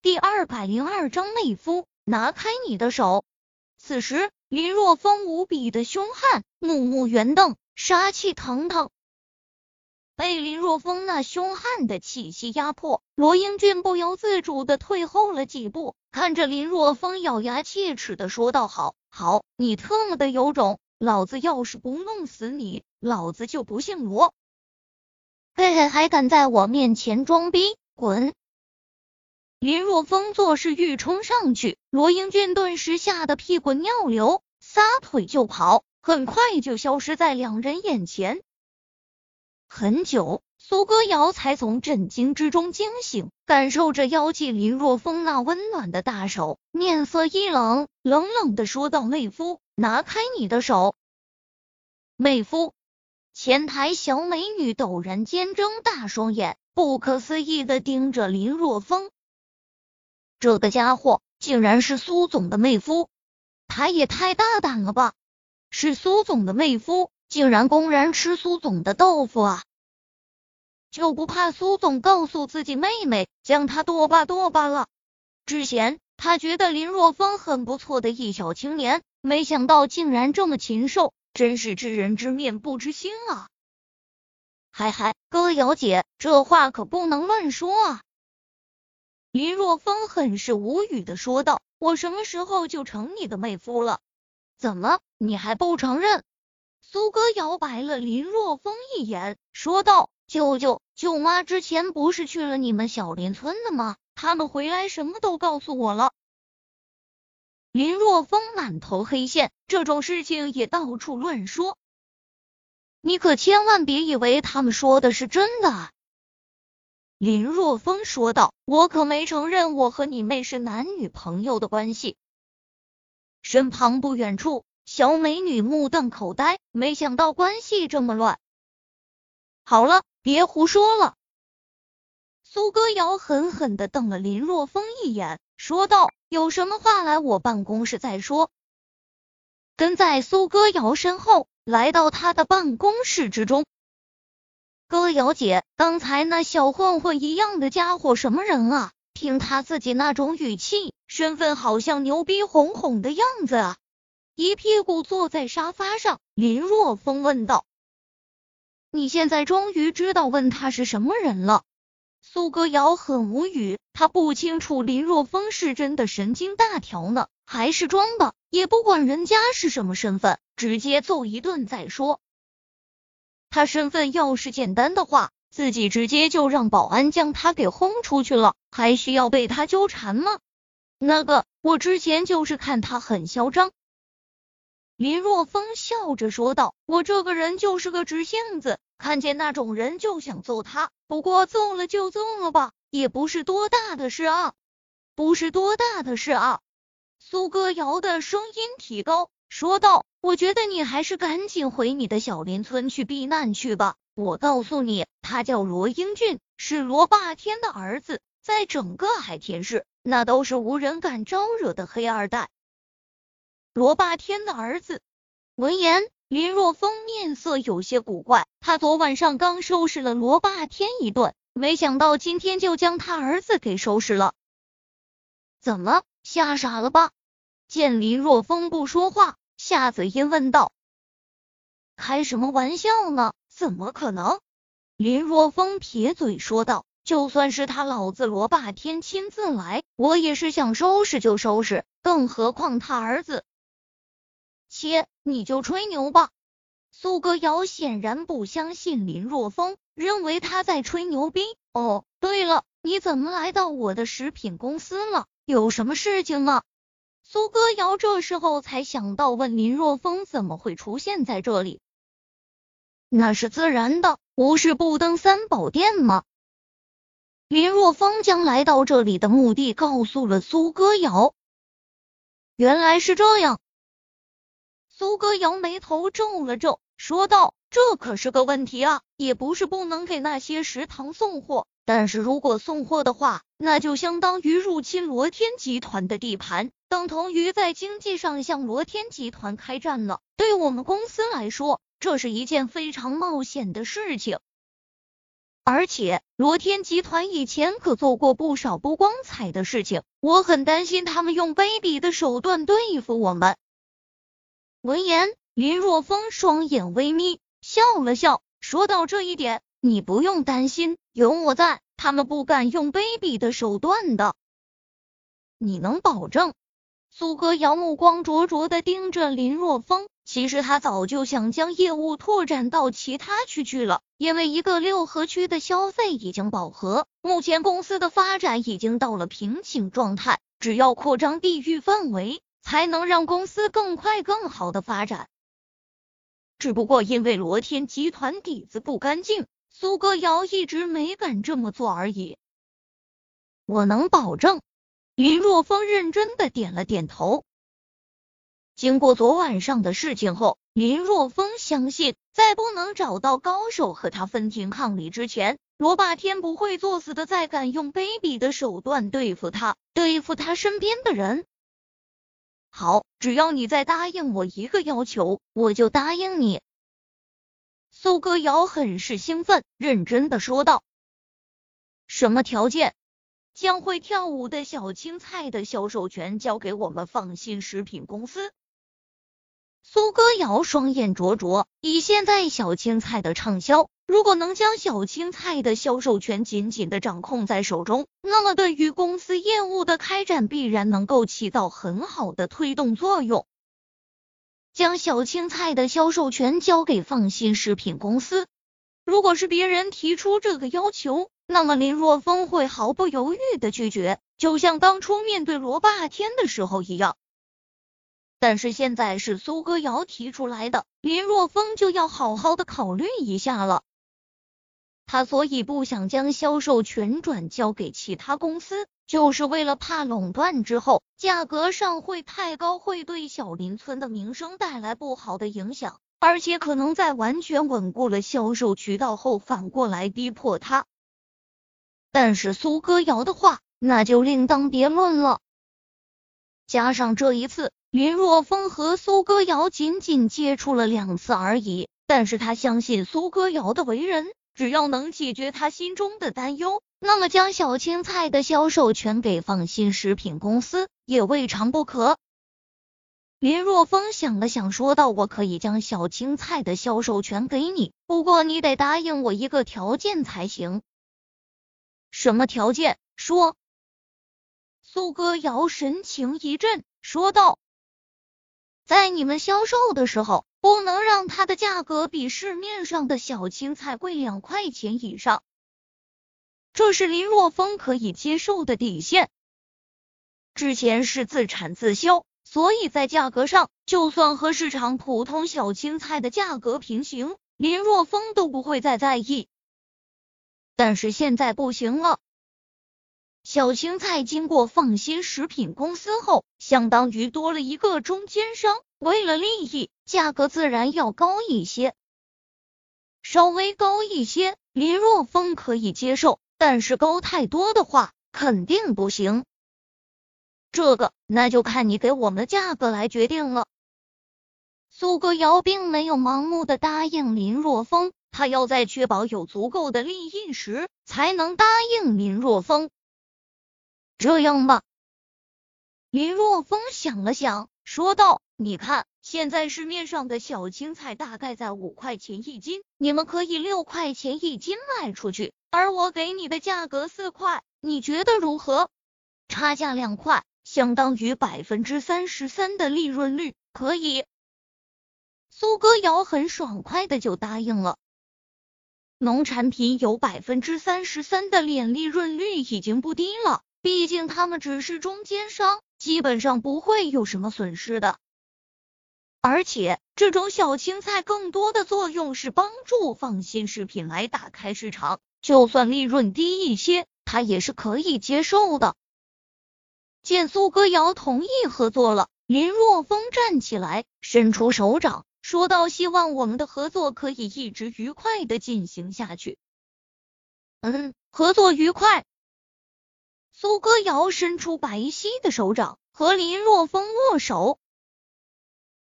第二百零二章，内夫，拿开你的手！此时，林若风无比的凶悍，目目圆瞪，杀气腾腾。被林若风那凶悍的气息压迫，罗英俊不由自主的退后了几步，看着林若风，咬牙切齿的说道：“好，好，你特么的有种！老子要是不弄死你，老子就不姓罗！嘿嘿，还敢在我面前装逼，滚！”林若风作势欲冲上去，罗英俊顿时吓得屁滚尿流，撒腿就跑，很快就消失在两人眼前。很久，苏歌瑶才从震惊之中惊醒，感受着妖气林若风那温暖的大手，面色一冷，冷冷的说道：“妹夫，拿开你的手！”妹夫，前台小美女陡然间睁大双眼，不可思议的盯着林若风。这个家伙竟然是苏总的妹夫，他也太大胆了吧！是苏总的妹夫，竟然公然吃苏总的豆腐啊！就不怕苏总告诉自己妹妹，将他剁吧剁吧了？之前他觉得林若风很不错的一小青年，没想到竟然这么禽兽，真是知人知面不知心啊！嗨嗨，歌瑶姐，这话可不能乱说啊！林若风很是无语的说道：“我什么时候就成你的妹夫了？怎么你还不承认？”苏哥摇白了林若风一眼，说道：“舅舅舅妈之前不是去了你们小林村的吗？他们回来什么都告诉我了。”林若风满头黑线，这种事情也到处乱说，你可千万别以为他们说的是真的。林若风说道：“我可没承认我和你妹是男女朋友的关系。”身旁不远处，小美女目瞪口呆，没想到关系这么乱。好了，别胡说了。苏歌瑶狠狠的瞪了林若风一眼，说道：“有什么话来我办公室再说。”跟在苏歌瑶身后，来到他的办公室之中。歌瑶姐，刚才那小混混一样的家伙什么人啊？听他自己那种语气，身份好像牛逼哄哄的样子啊！一屁股坐在沙发上，林若风问道：“你现在终于知道问他是什么人了？”苏歌瑶很无语，他不清楚林若风是真的神经大条呢，还是装的，也不管人家是什么身份，直接揍一顿再说。他身份要是简单的话，自己直接就让保安将他给轰出去了，还需要被他纠缠吗？那个，我之前就是看他很嚣张。林若风笑着说道：“我这个人就是个直性子，看见那种人就想揍他。不过揍了就揍了吧，也不是多大的事啊，不是多大的事啊。”苏歌瑶的声音提高。说道：“我觉得你还是赶紧回你的小林村去避难去吧。我告诉你，他叫罗英俊，是罗霸天的儿子，在整个海天市，那都是无人敢招惹的黑二代。罗霸天的儿子。”闻言，林若风面色有些古怪。他昨晚上刚收拾了罗霸天一顿，没想到今天就将他儿子给收拾了。怎么吓傻了吧？见林若风不说话，夏子音问道：“开什么玩笑呢？怎么可能？”林若风撇嘴说道：“就算是他老子罗霸天亲自来，我也是想收拾就收拾，更何况他儿子。”切，你就吹牛吧！苏歌瑶显然不相信林若风，认为他在吹牛逼。哦，对了，你怎么来到我的食品公司了？有什么事情吗？苏歌瑶这时候才想到，问林若风怎么会出现在这里？那是自然的，无事不登三宝殿吗？林若风将来到这里的目的告诉了苏歌瑶。原来是这样，苏歌瑶眉头皱了皱，说道：“这可是个问题啊，也不是不能给那些食堂送货。”但是如果送货的话，那就相当于入侵罗天集团的地盘，等同于在经济上向罗天集团开战了。对我们公司来说，这是一件非常冒险的事情。而且罗天集团以前可做过不少不光彩的事情，我很担心他们用卑鄙的手段对付我们。闻言，林若风双眼微眯，笑了笑，说到这一点，你不用担心，有我在，他们不敢用卑鄙的手段的。你能保证？苏歌瑶目光灼灼的盯着林若风。其实他早就想将业务拓展到其他区去了，因为一个六合区的消费已经饱和，目前公司的发展已经到了瓶颈状态，只要扩张地域范围，才能让公司更快、更好的发展。只不过因为罗天集团底子不干净，苏歌瑶一直没敢这么做而已。我能保证。林若风认真的点了点头。经过昨晚上的事情后，林若风相信，在不能找到高手和他分庭抗礼之前，罗霸天不会作死的再敢用卑鄙的手段对付他，对付他身边的人。好，只要你再答应我一个要求，我就答应你。苏歌瑶很是兴奋，认真的说道：“什么条件？”将会跳舞的小青菜的销售权交给我们放心食品公司。苏歌瑶双眼灼灼，以现在小青菜的畅销，如果能将小青菜的销售权紧紧的掌控在手中，那么对于公司业务的开展必然能够起到很好的推动作用。将小青菜的销售权交给放心食品公司，如果是别人提出这个要求。那么林若风会毫不犹豫的拒绝，就像当初面对罗霸天的时候一样。但是现在是苏歌瑶提出来的，林若风就要好好的考虑一下了。他所以不想将销售权转交给其他公司，就是为了怕垄断之后价格上会太高，会对小林村的名声带来不好的影响，而且可能在完全稳固了销售渠道后，反过来逼迫他。但是苏歌瑶的话，那就另当别论了。加上这一次，林若风和苏歌瑶仅仅接触了两次而已，但是他相信苏歌瑶的为人，只要能解决他心中的担忧，那么将小青菜的销售权给放心食品公司也未尝不可。林若风想了想，说道：“我可以将小青菜的销售权给你，不过你得答应我一个条件才行。”什么条件？说。苏歌瑶神情一震，说道：“在你们销售的时候，不能让它的价格比市面上的小青菜贵两块钱以上。这是林若风可以接受的底线。之前是自产自销，所以在价格上，就算和市场普通小青菜的价格平行，林若风都不会再在意。”但是现在不行了，小青菜经过放心食品公司后，相当于多了一个中间商，为了利益，价格自然要高一些，稍微高一些，林若风可以接受，但是高太多的话，肯定不行。这个那就看你给我们的价格来决定了。苏歌瑶并没有盲目的答应林若风。他要在确保有足够的利益时，才能答应林若风。这样吧，林若风想了想，说道：“你看，现在市面上的小青菜大概在五块钱一斤，你们可以六块钱一斤卖出去，而我给你的价格四块，你觉得如何？差价两块，相当于百分之三十三的利润率，可以。”苏歌瑶很爽快的就答应了。农产品有百分之三十三的年利润率已经不低了，毕竟他们只是中间商，基本上不会有什么损失的。而且这种小青菜更多的作用是帮助放心食品来打开市场，就算利润低一些，他也是可以接受的。见苏歌瑶同意合作了，林若风站起来，伸出手掌。说道希望我们的合作可以一直愉快的进行下去。嗯，合作愉快。苏歌瑶伸出白皙的手掌，和林若风握手。